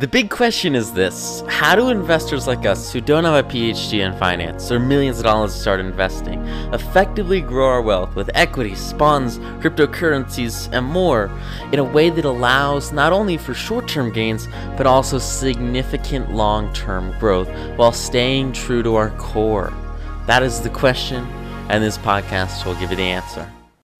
The big question is this How do investors like us, who don't have a PhD in finance or millions of dollars to start investing, effectively grow our wealth with equities, bonds, cryptocurrencies, and more in a way that allows not only for short term gains, but also significant long term growth while staying true to our core? That is the question, and this podcast will give you the answer.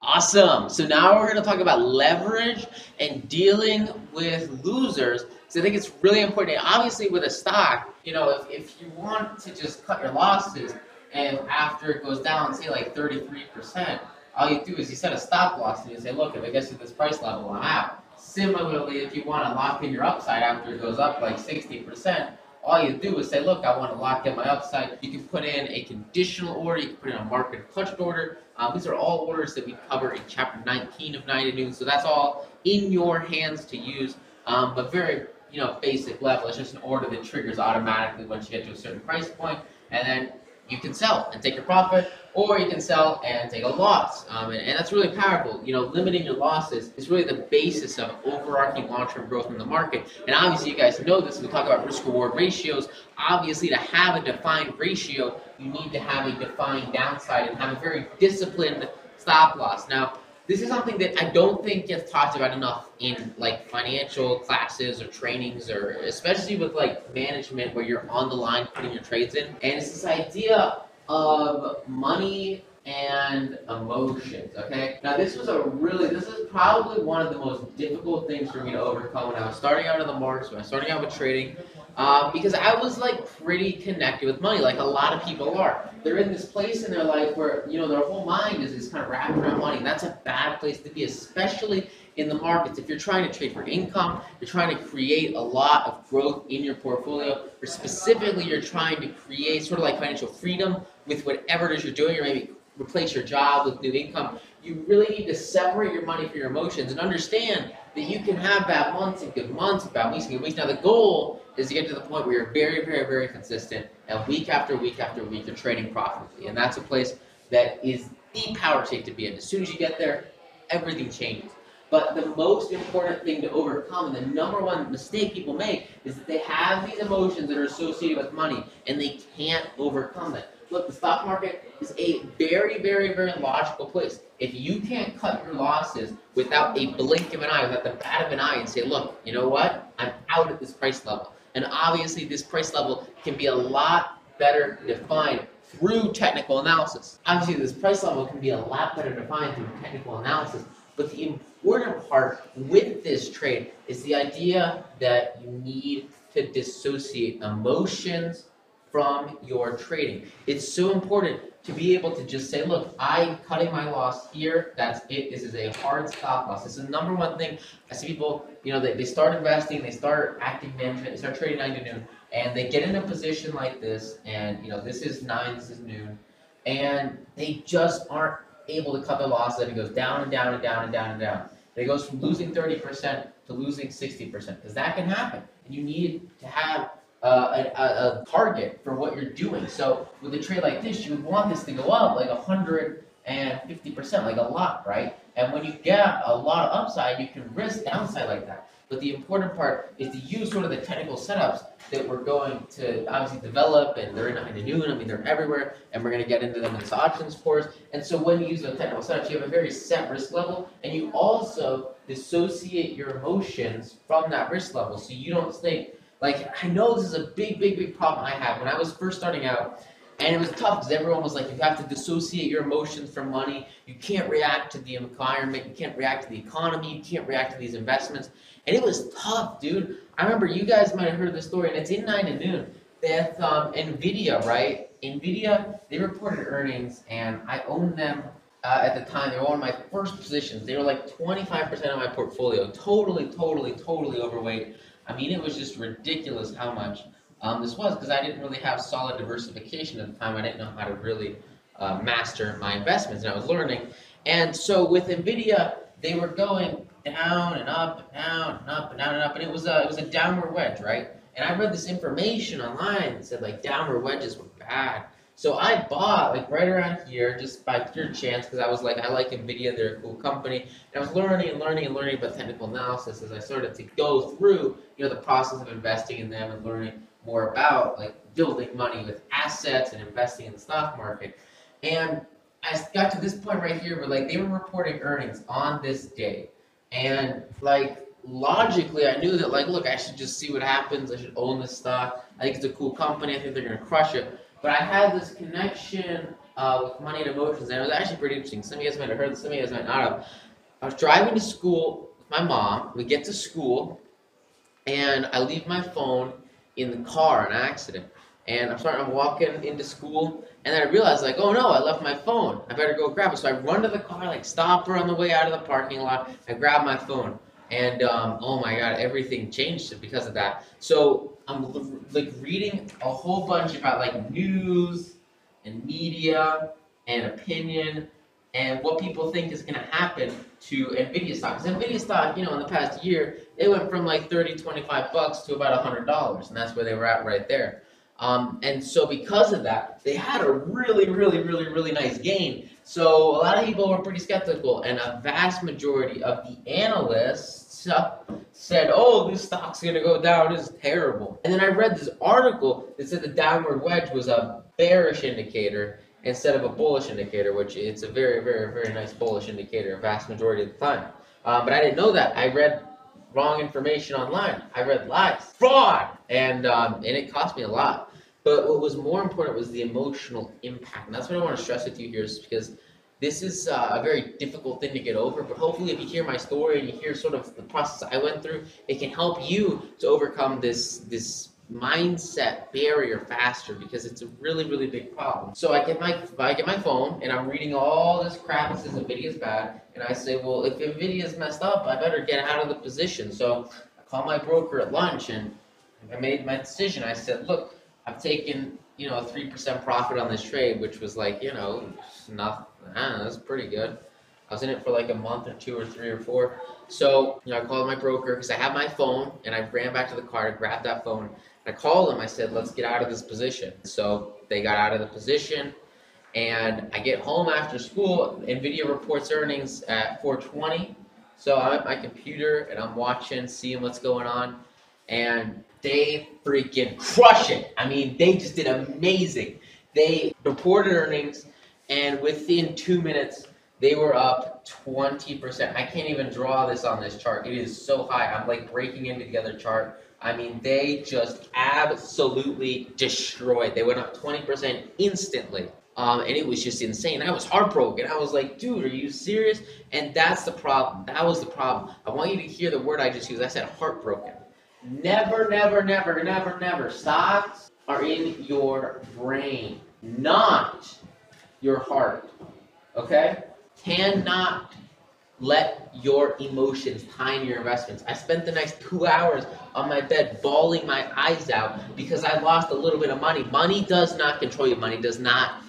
Awesome. So now we're going to talk about leverage and dealing with losers so I think it's really important. Obviously, with a stock, you know, if, if you want to just cut your losses and after it goes down, say like 33%, all you do is you set a stop loss and you say, look, if it gets to this price level, I'm out. Similarly, if you want to lock in your upside after it goes up like 60%, all you do is say, look, I want to lock in my upside. You can put in a conditional order. You can put in a market punched order. Um, these are all orders that we cover in chapter 19 of 9 to noon. So that's all in your hands to use, um, but very you know, basic level. It's just an order that triggers automatically once you get to a certain price point, and then you can sell and take your profit, or you can sell and take a loss. Um, and, and, that's really powerful. You know, limiting your losses is really the basis of overarching long-term growth in the market. And obviously, you guys know this. We talk about risk-reward ratios. Obviously, to have a defined ratio, you need to have a defined downside and have a very disciplined stop loss. Now, this is something that I don't think gets talked about enough in like financial classes or trainings or especially with like management where you're on the line putting your trades in. And it's this idea of money and emotions, okay? Now this was a really, this is probably one of the most difficult things for me to overcome when I was starting out in the markets, when I was starting out with trading, uh, because I was like pretty connected with money, like a lot of people are. They're in this place in their life where you know their whole mind is, is kind of wrapped around money. That's a bad place to be, especially in the markets. If you're trying to trade for income, you're trying to create a lot of growth in your portfolio, or specifically you're trying to create sort of like financial freedom with whatever it is you're doing, or maybe replace your job with new income. You really need to separate your money from your emotions and understand that you can have bad months and good months, bad weeks and good weeks. Now the goal is to get to the point where you're very, very, very consistent, and week after week after week you're trading profitably, and that's a place that is the power state to be in. As soon as you get there, everything changes. But the most important thing to overcome, and the number one mistake people make, is that they have these emotions that are associated with money, and they can't overcome it. Look, the stock market is a very, very, very logical place. If you can't cut your losses without a blink of an eye, without the bat of an eye, and say, look, you know what? I'm out at this price level. And obviously, this price level can be a lot better defined through technical analysis. Obviously, this price level can be a lot better defined through technical analysis. But the important part with this trade is the idea that you need to dissociate emotions from your trading. It's so important to be able to just say, look, I'm cutting my loss here. That's it. This is a hard stop loss. This is the number one thing. I see people, you know, they, they start investing, they start active management, they start trading 9 to noon, and they get in a position like this, and, you know, this is 9, this is noon, and they just aren't able to cut their losses, and it goes down and down and down and down and down. It goes from losing 30% to losing 60%, because that can happen. And you need to have uh, a, a, target for what you're doing. So with a trade like this, you want this to go up like 150%, like a lot, right? And when you get a lot of upside, you can risk downside like that. But the important part is to use sort of the technical setups that we're going to obviously develop, and they're in the noon. I mean, they're everywhere, and we're going to get into them in this options course. And so when you use the technical setups, you have a very set risk level, and you also dissociate your emotions from that risk level, so you don't think like, I know this is a big, big, big problem I had when I was first starting out. And it was tough because everyone was like, you have to dissociate your emotions from money. You can't react to the environment. You can't react to the economy. You can't react to these investments. And it was tough, dude. I remember you guys might have heard the story, and it's in 9 to noon. That um, NVIDIA, right? NVIDIA, they reported earnings, and I owned them uh, at the time. They were one of my first positions. They were like 25% of my portfolio. Totally, totally, totally overweight. I mean, it was just ridiculous how much um, this was because I didn't really have solid diversification at the time. I didn't know how to really uh, master my investments, and I was learning. And so with NVIDIA, they were going down and up and down and up and down and up, and it was a it was a downward wedge, right? And I read this information online that said like downward wedges were bad. So I bought like right around here just by pure chance because I was like, I like NVIDIA, they're a cool company. And I was learning and learning and learning about technical analysis as I started to go through, you know, the process of investing in them and learning more about like building money with assets and investing in the stock market. And I got to this point right here where like they were reporting earnings on this day. And like logically I knew that like look I should just see what happens I should own this stock I think it's a cool company I think they're gonna crush it but I had this connection uh, with money and emotions and it was actually pretty interesting. Some of you guys might have heard some of you guys might not have. I was driving to school with my mom. We get to school and I leave my phone in the car an accident. And I'm starting I'm walking into school and then I realized like oh no I left my phone. I better go grab it. So I run to the car like stop her on the way out of the parking lot. I grab my phone and um, oh my god, everything changed because of that. So I'm like reading a whole bunch about like news and media and opinion and what people think is going to happen to Nvidia stock. Because Nvidia stock, you know, in the past year, it went from like 30, 25 bucks to about $100, and that's where they were at right there. Um, and so because of that, they had a really, really, really, really nice gain. So a lot of people were pretty skeptical, and a vast majority of the analysts said, "Oh, this stock's gonna go down. This is terrible." And then I read this article that said the downward wedge was a bearish indicator instead of a bullish indicator, which it's a very, very, very nice bullish indicator, a vast majority of the time. Um, but I didn't know that. I read wrong information online. I read lies, fraud, and um, and it cost me a lot. But what was more important was the emotional impact. And that's what I want to stress with you here is because this is uh, a very difficult thing to get over. But hopefully if you hear my story and you hear sort of the process I went through, it can help you to overcome this, this mindset barrier faster because it's a really, really big problem. So I get my I get my phone and I'm reading all this crap that says NVIDIA's bad, and I say, well, if NVIDIA's messed up, I better get out of the position. So I call my broker at lunch and I made my decision. I said, look, I've taken, you know, a 3% profit on this trade, which was like, you know, not, that's pretty good. I was in it for like a month or two or three or four. So, you know, I called my broker because I have my phone and I ran back to the car to grab that phone. I called them. I said, let's get out of this position. So they got out of the position and I get home after school. NVIDIA reports earnings at 420. So I'm at my computer and I'm watching, seeing what's going on. And they freaking crush it. I mean, they just did amazing. They reported earnings, and within two minutes, they were up 20%. I can't even draw this on this chart. It is so high. I'm like breaking into the other chart. I mean, they just absolutely destroyed. They went up 20% instantly. Um, and it was just insane. I was heartbroken. I was like, dude, are you serious? And that's the problem. That was the problem. I want you to hear the word I just used. I said heartbroken. Never, never, never, never, never. Stocks are in your brain, not your heart. Okay? Cannot let your emotions time your investments. I spent the next two hours on my bed bawling my eyes out because I lost a little bit of money. Money does not control you. Money does not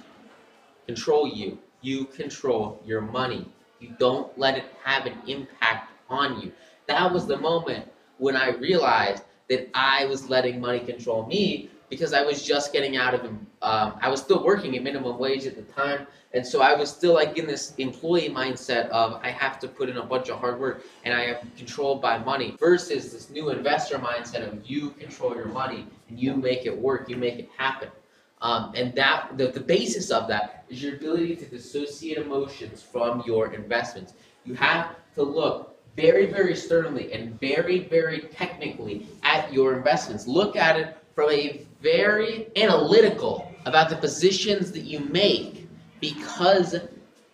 control you. You control your money. You don't let it have an impact on you. That was the moment when I realized that I was letting money control me because I was just getting out of um, I was still working at minimum wage at the time, and so I was still like in this employee mindset of I have to put in a bunch of hard work and I am controlled by money versus this new investor mindset of you control your money and you make it work, you make it happen. Um, and that the, the basis of that is your ability to dissociate emotions from your investments. You have to look very, very sternly and very, very technically at your investments. Look at it from a very analytical about the positions that you make because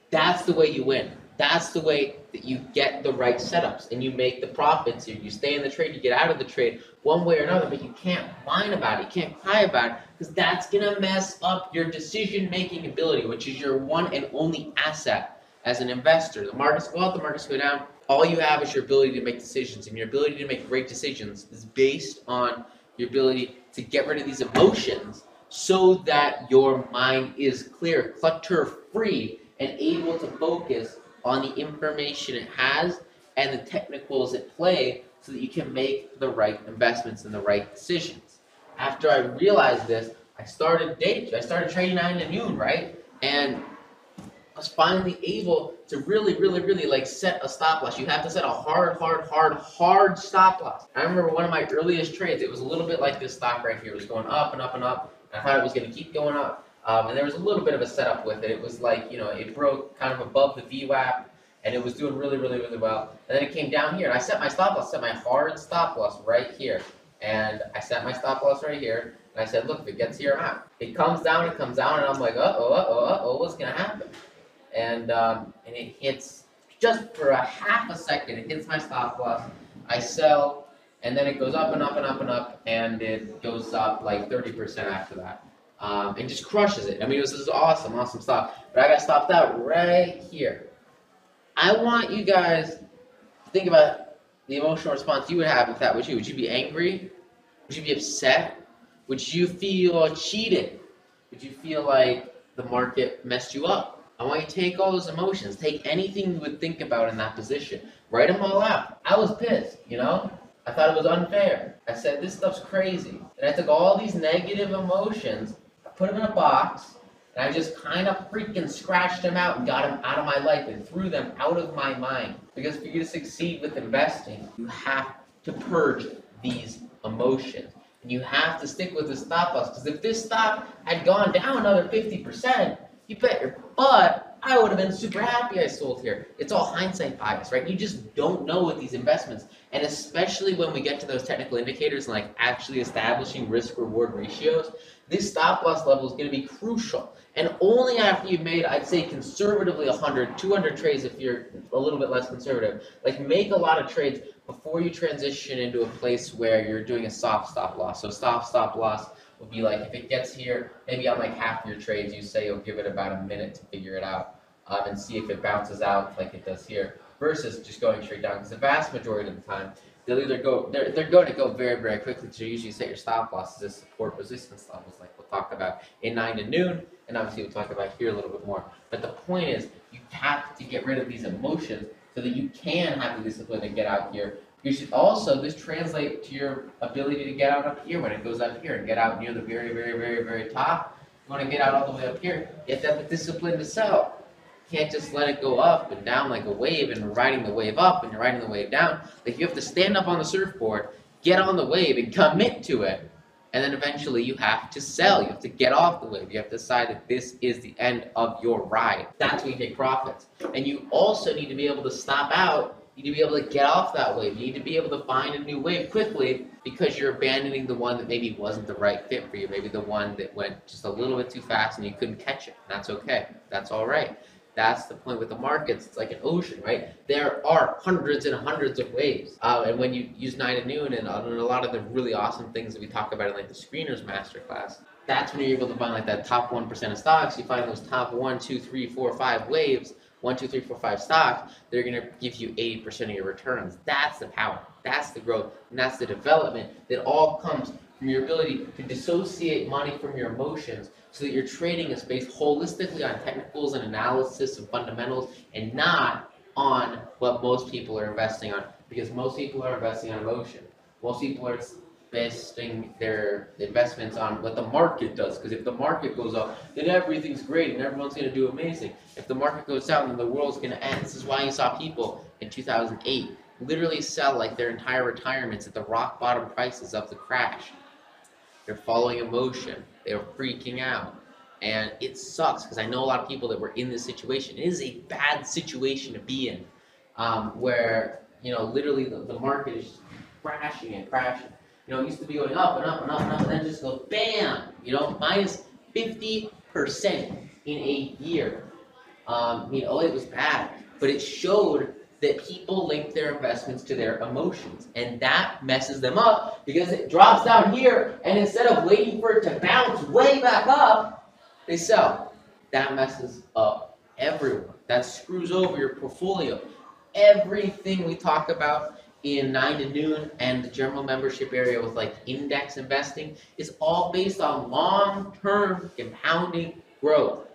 that's the way you win. That's the way that you get the right setups and you make the profits. You, you stay in the trade, you get out of the trade one way or another, but you can't whine about it. You can't cry about it because that's going to mess up your decision making ability, which is your one and only asset as an investor. The markets go up, the markets go down all you have is your ability to make decisions, and your ability to make great decisions is based on your ability to get rid of these emotions so that your mind is clear, clutter free, and able to focus on the information it has and the technicals at play so that you can make the right investments and the right decisions. After I realized this, I started day, I started trading nine to noon, right? And was finally able to really, really, really like set a stop loss. You have to set a hard, hard, hard, hard stop loss. I remember one of my earliest trades, it was a little bit like this stock right here. It was going up and up and up. And I thought it was going to keep going up. Um, and there was a little bit of a setup with it. It was like, you know, it broke kind of above the VWAP and it was doing really, really, really well. And then it came down here and I set my stop loss, set my hard stop loss right here. And I set my stop loss right here. And I said, look, if it gets here, I'm out. It comes down, it comes down, and I'm like, uh-oh, uh-oh, uh-oh, what's going to happen? And um, and it hits just for a half a second. It hits my stop loss. I sell, and then it goes up and up and up and up, and it goes up like 30% after that. Um, and just crushes it. I mean, this is awesome, awesome stuff. But I got stopped out right here. I want you guys to think about the emotional response you would have if that was you. Would you be angry? Would you be upset? Would you feel cheated? Would you feel like the market messed you up? I want you to take all those emotions, take anything you would think about in that position, write them all out. I was pissed, you know? I thought it was unfair. I said, this stuff's crazy. And I took all these negative emotions, I put them in a box, and I just kind of freaking scratched them out and got them out of my life and threw them out of my mind. Because for you to succeed with investing, you have to purge these emotions. And you have to stick with the stop loss. Because if this stock had gone down another 50%, you bet your butt I would have been super happy I sold here. It's all hindsight bias, right? You just don't know with these investments. And especially when we get to those technical indicators and like actually establishing risk reward ratios, this stop loss level is going to be crucial. And only after you've made, I'd say conservatively 100, 200 trades if you're a little bit less conservative. Like make a lot of trades before you transition into a place where you're doing a soft stop loss. So stop, stop loss will be like if it gets here, maybe on like half your trades, you say you'll give it about a minute to figure it out um, and see if it bounces out like it does here, versus just going straight down. Because the vast majority of the time, they'll either go, they're, they're going to go very, very quickly to usually set your stop losses as support resistance levels, like we'll talk about in 9 to noon, and obviously we'll talk about here a little bit more. But the point is, you have to get rid of these emotions so that you can have the discipline to get out here you should also, this translate to your ability to get out up here when it goes up here and get out near the very, very, very, very top. You want to get out all the way up here. You have to have the discipline to sell. You can't just let it go up and down like a wave and riding the wave up and you're riding the wave down. Like you have to stand up on the surfboard, get on the wave and commit to it. And then eventually you have to sell. You have to get off the wave. You have to decide that this is the end of your ride. That's when you take profits. And you also need to be able to stop out you need to be able to get off that wave. You need to be able to find a new wave quickly because you're abandoning the one that maybe wasn't the right fit for you. Maybe the one that went just a little bit too fast and you couldn't catch it. That's okay. That's all right. That's the point with the markets. It's like an ocean, right? There are hundreds and hundreds of waves. Uh, and when you use 9 to noon and, uh, and a lot of the really awesome things that we talk about in like the screeners masterclass, that's when you're able to find like that top 1% of stocks. You find those top one, two, three, four, five waves one, two, three, four, five stocks, they're going to give you 80% of your returns. That's the power. That's the growth. And that's the development that all comes from your ability to dissociate money from your emotions so that you're trading is based holistically on technicals and analysis and fundamentals and not on what most people are investing on because most people are investing on emotion. Most people are investing their investments on what the market does. Because if the market goes up, then everything's great and everyone's going to do amazing. If the market goes down, then the world's going to end. This is why you saw people in 2008 literally sell like their entire retirements at the rock bottom prices of the crash. They're following emotion. They're freaking out. And it sucks because I know a lot of people that were in this situation. It is a bad situation to be in um, where, you know, literally the, the market is crashing and crashing. You know, it used to be going up and up and up and up, and then just go bam, you know, minus 50% in a year. Um, you know, it was bad, but it showed that people link their investments to their emotions, and that messes them up because it drops down here, and instead of waiting for it to bounce way back up, they sell. That messes up everyone. That screws over your portfolio. Everything we talk about in 9 to noon and the general membership area with like index investing is all based on long-term compounding growth.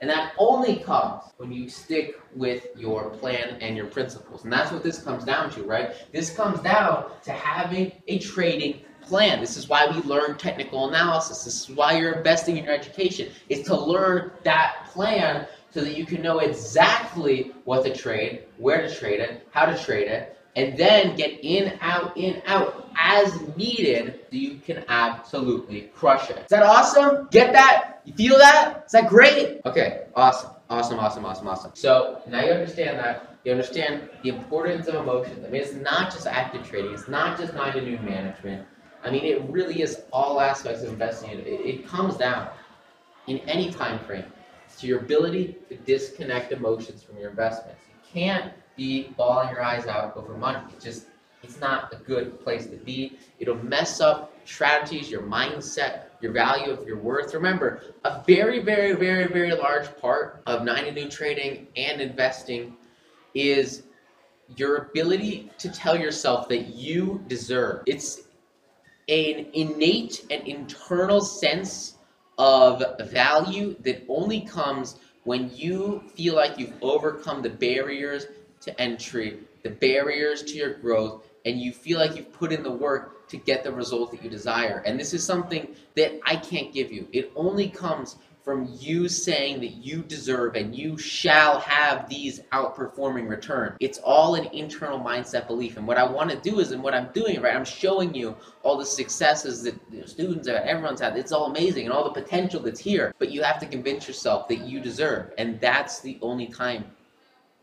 And that only comes when you stick with your plan and your principles. And that's what this comes down to, right? This comes down to having a trading plan. This is why we learn technical analysis. This is why you're investing in your education, is to learn that plan so that you can know exactly what to trade, where to trade it, how to trade it, and then get in, out, in, out as needed you can absolutely crush it. Is that awesome? Get that? You feel that? Is that great? Okay, awesome. Awesome, awesome, awesome, awesome. So now you understand that. You understand the importance of emotions. I mean, it's not just active trading. It's not just nine to noon management. I mean, it really is all aspects of investing. It, it comes down in any time frame to your ability to disconnect emotions from your investments. You can't be bawling your eyes out over money. It just it's not a good place to be. It'll mess up strategies, your mindset, your value of your worth. Remember, a very, very, very, very large part of 90 new trading and investing is your ability to tell yourself that you deserve. It's an innate and internal sense of value that only comes when you feel like you've overcome the barriers to entry, the barriers to your growth, and you feel like you've put in the work to get the result that you desire. And this is something that I can't give you. It only comes from you saying that you deserve and you shall have these outperforming returns. It's all an internal mindset belief. And what I want to do is, and what I'm doing, right, I'm showing you all the successes that students have, everyone's had. It's all amazing and all the potential that's here. But you have to convince yourself that you deserve. And that's the only time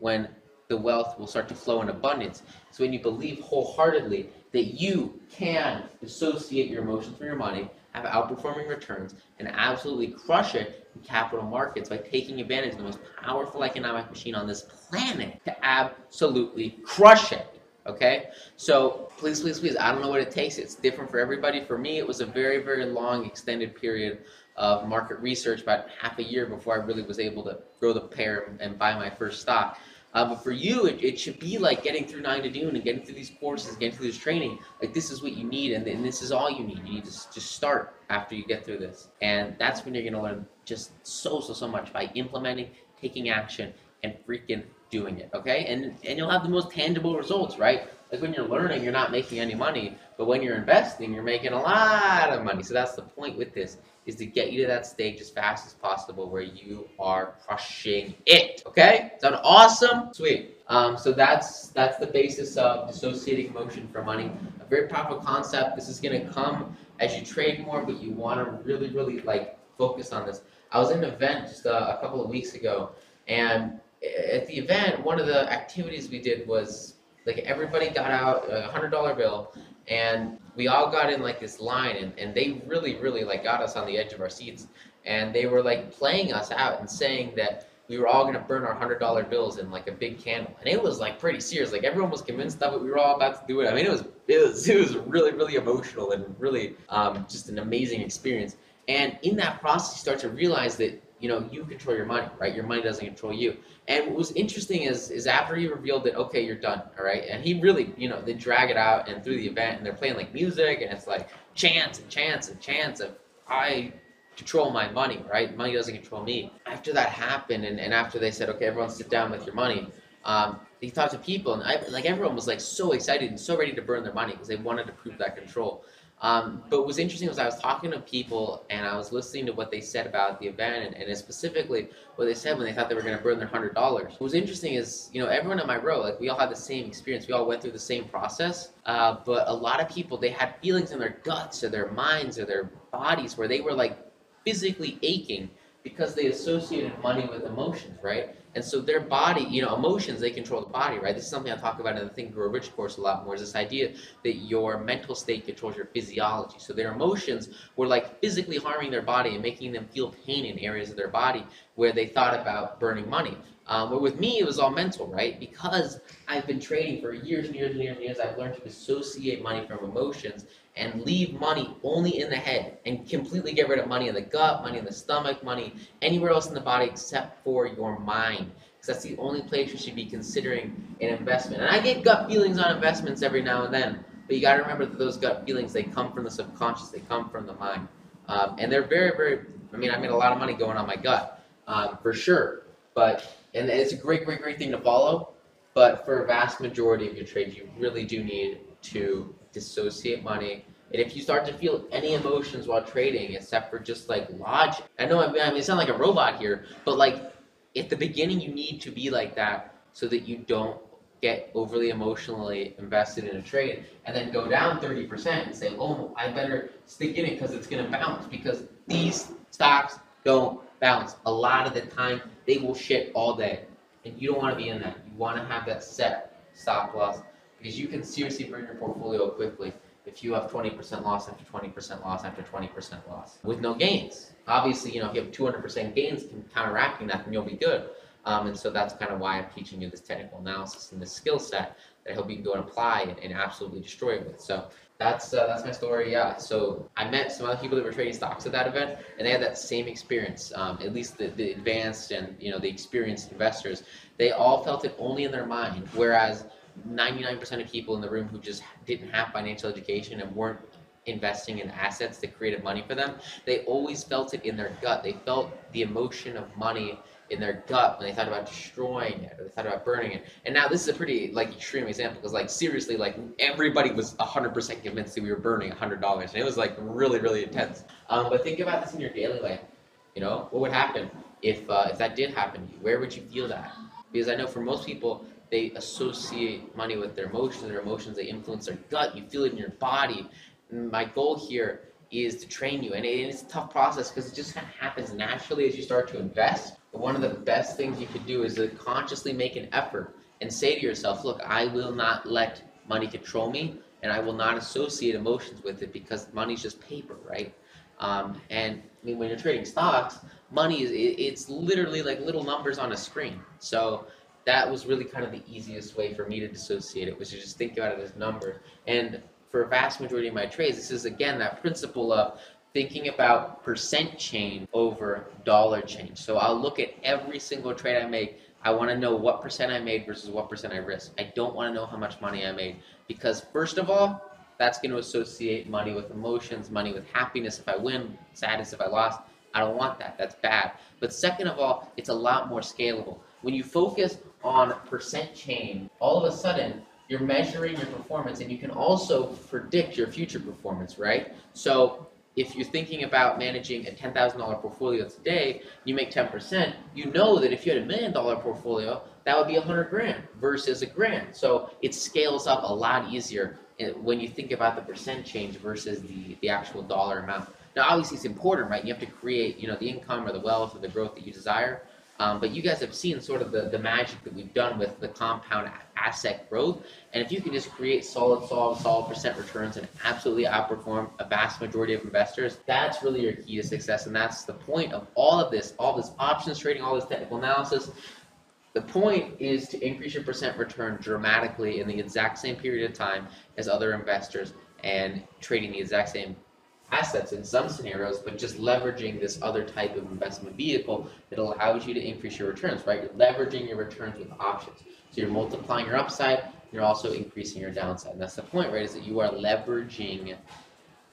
when the wealth will start to flow in abundance. So when you believe wholeheartedly that you can dissociate your emotions from your money, have outperforming returns, and absolutely crush it in capital markets by taking advantage of the most powerful economic machine on this planet to absolutely crush it. Okay? So please, please, please, I don't know what it takes. It's different for everybody. For me, it was a very, very long, extended period of market research, about half a year before I really was able to grow the pair and buy my first stock. Uh, but for you, it, it should be like getting through nine to noon and getting through these courses, getting through this training. Like this is what you need, and, and this is all you need. You need to just start after you get through this, and that's when you're gonna learn just so so so much by implementing, taking action, and freaking doing it. Okay, and and you'll have the most tangible results, right? Like when you're learning, you're not making any money, but when you're investing, you're making a lot of money. So that's the point with this is to get you to that stage as fast as possible where you are crushing it. Okay? Sound awesome? Sweet. Um, so that's that's the basis of dissociating motion from money. A very powerful concept. This is gonna come as you trade more, but you want to really, really like focus on this. I was in an event just a couple of weeks ago, and at the event, one of the activities we did was like everybody got out a hundred dollar bill and we all got in like this line and, and they really really like got us on the edge of our seats. And they were like playing us out and saying that we were all going to burn our hundred dollar bills in like a big candle. And it was like pretty serious. Like everyone was convinced of it we were all about to do it. I mean it was it was, it was really really emotional and really um, just an amazing experience. And in that process you start to realize that you know you control your money right? Your money doesn't control you. And what was interesting is is after he revealed that okay you're done all right? And he really you know they drag it out and through the event and they're playing like music and it's like chance and chance and chance of i control my money right? Money doesn't control me. After that happened and, and after they said okay everyone sit down with your money um, he talked to people and I, like everyone was like so excited and so ready to burn their money because they wanted to prove that control um, but what was interesting was I was talking to people and I was listening to what they said about the event and, and specifically what they said when they thought they were going to burn their hundred dollars. What was interesting is, you know, everyone in my row, like we all had the same experience. We all went through the same process. Uh, but a lot of people, they had feelings in their guts or their minds or their bodies where they were like physically aching because they associated money with emotions, right? And so their body, you know, emotions, they control the body, right? This is something I talk about in the Think Grow Rich course a lot more, is this idea that your mental state controls your physiology. So their emotions were like physically harming their body and making them feel pain in areas of their body where they thought about burning money. Um, but with me, it was all mental, right? Because I've been trading for years and years and years and years, I've learned to dissociate money from emotions and leave money only in the head and completely get rid of money in the gut, money in the stomach, money anywhere else in the body except for your mind. Because that's the only place you should be considering an investment. And I get gut feelings on investments every now and then, but you got to remember that those gut feelings, they come from the subconscious, they come from the mind. Um, and they're very, very, I mean, I made a lot of money going on my gut, um, for sure. But, and it's a great, great, great thing to follow. But for a vast majority of your trades, you really do need to dissociate money And if you start to feel any emotions while trading, except for just like logic, I know I mean, I mean, sound like a robot here, but like at the beginning, you need to be like that so that you don't get overly emotionally invested in a trade and then go down 30% and say, oh, I better stick in it because it's going to bounce because these stocks don't bounce. A lot of the time, they will shit all day. And you don't want to be in that. You want to have that set stop loss because you can seriously burn your portfolio quickly if you have 20% loss after 20% loss after 20% loss with no gains. Obviously, you know, if you have 200% gains counteracting that, then you'll be good. Um, and so that's kind of why I'm teaching you this technical analysis and this skill set that I hope you can go and apply and, and absolutely destroy it with. So that's uh, that's my story. Yeah. So I met some other people that were trading stocks at that event, and they had that same experience. Um, at least the, the advanced and you know the experienced investors, they all felt it only in their mind. Whereas 99% of people in the room who just didn't have financial education and weren't investing in assets that created money for them, they always felt it in their gut. They felt the emotion of money in their gut when they thought about destroying it or they thought about burning it. And now this is a pretty like extreme example because like seriously like everybody was 100% convinced that we were burning $100 and it was like really really intense. Um, but think about this in your daily life. You know what would happen if uh, if that did happen to you? Where would you feel that? Because I know for most people they associate money with their emotions. Their emotions they influence their gut. You feel it in your body. my goal here is to train you, and it's a tough process because it just kind of happens naturally as you start to invest But one of the best things you could do is to consciously make an effort and say to yourself, look, I will not let money control me and I will not associate emotions with it because money's just paper, right? Um, and I mean, when you're trading stocks, money is it's literally like little numbers on a screen. So that was really kind of the easiest way for me to dissociate it, was to just think about it as numbers. And for a vast majority of my trades, this is again that principle of thinking about percent change over dollar change. So I'll look at every single trade I make. I want to know what percent I made versus what percent I risked. I don't want to know how much money I made because first of all, that's going to associate money with emotions, money with happiness if I win, sadness if I lost. I don't want that. That's bad. But second of all, it's a lot more scalable. When you focus on percent change, all of a sudden you're measuring your performance and you can also predict your future performance, right? So if you're thinking about managing a $10,000 portfolio today, you make 10%, you know that if you had a million dollar portfolio, that would be 100 grand versus a grand. So it scales up a lot easier eh, when you think about the percent change versus the, the actual dollar amount. Now, obviously, it's important, right? You have to create, you know, the income or the wealth or the growth that you desire. Um, but you guys have seen sort of the, the magic that we've done with the compound asset growth. And if you can just create solid, solid, solid percent returns and absolutely outperform a vast majority of investors, that's really your key to success. And that's the point of all of this, all this options trading, all this technical analysis. The point is to increase your percent return dramatically in the exact same period of time as other investors and trading the exact same assets in some scenarios, but just leveraging this other type of investment vehicle that allows you to increase your returns, right? You're leveraging your returns with options. So you're multiplying your upside, you're also increasing your downside. And that's the point, right? Is that you are leveraging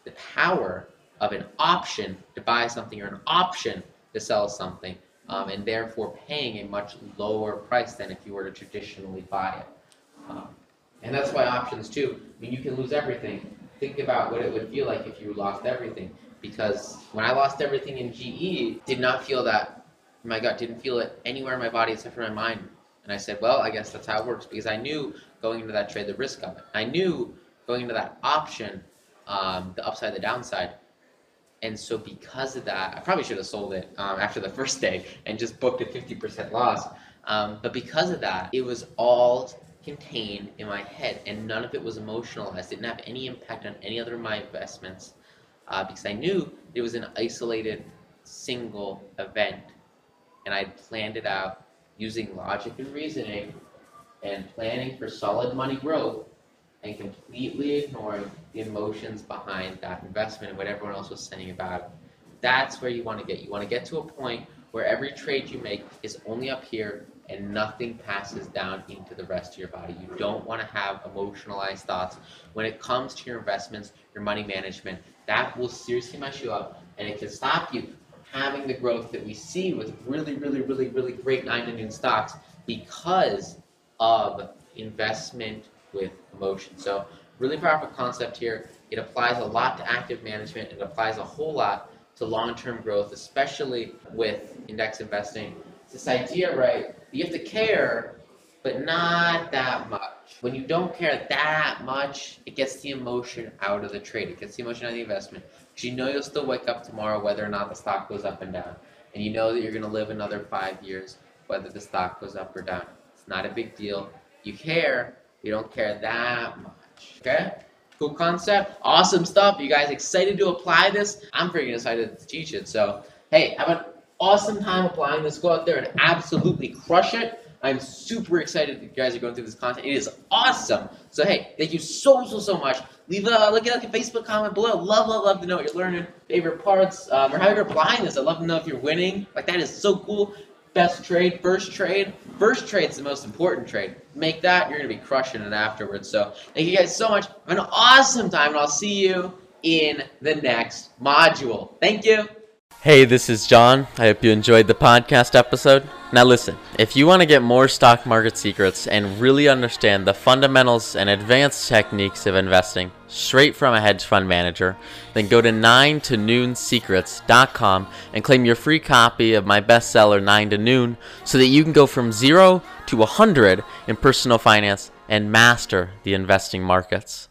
the power of an option to buy something or an option to sell something, um, and therefore paying a much lower price than if you were to traditionally buy it. Um, and that's why options too. I mean, you can lose everything, think about what it would feel like if you lost everything. Because when I lost everything in GE, did not feel that my gut didn't feel it anywhere in my body except for my mind. And I said, well, I guess that's how it works because I knew going into that trade the risk of it. I knew going into that option, um, the upside, the downside. And so because of that, I probably should have sold it um, after the first day and just booked a 50% loss. Um, but because of that, it was all contained in my head, and none of it was emotionalized. It didn't have any impact on any other of my investments uh, because I knew it was an isolated, single event, and I planned it out using logic and reasoning and planning for solid money growth and completely ignoring the emotions behind that investment and what everyone else was saying about it. That's where you want to get. You want to get to a point where every trade you make is only up here and nothing passes down into the rest of your body. You don't want to have emotionalized thoughts. When it comes to your investments, your money management, that will seriously mess you up and it can stop you from having the growth that we see with really, really, really, really great 9 to noon stocks because of investment with emotion. So really powerful concept here. It applies a lot to active management. It applies a whole lot to long-term growth, especially with index investing. This idea, right? You have to care, but not that much. When you don't care that much, it gets the emotion out of the trade. It gets the emotion out of the investment. Because you know you'll still wake up tomorrow whether or not the stock goes up and down. And you know that you're going to live another five years whether the stock goes up or down. It's not a big deal. You care, you don't care that much. Okay? Cool concept. Awesome stuff. You guys excited to apply this? I'm freaking excited to teach it. So, hey, have an awesome time applying this. Go out there and absolutely crush it. I'm super excited that you guys are going through this content. It is awesome. So, hey, thank you so, so, so much. Leave a look at a Facebook comment below. Love, love, love to know what you're learning, favorite parts, um, or how you're applying this. I'd love to know if you're winning. Like, that is so cool. Best trade, first trade. First trade's the most important trade. Make that, you're to be crushing it afterwards. So, thank you guys so much. Have an awesome time, and I'll see you in the next module. Thank you. Hey, this is John. I hope you enjoyed the podcast episode. Now, listen, if you want to get more stock market secrets and really understand the fundamentals and advanced techniques of investing straight from a hedge fund manager, then go to 9 to noonsecrets.com and claim your free copy of my bestseller 9 to Noon so that you can go from 0 to 100 in personal finance and master the investing markets.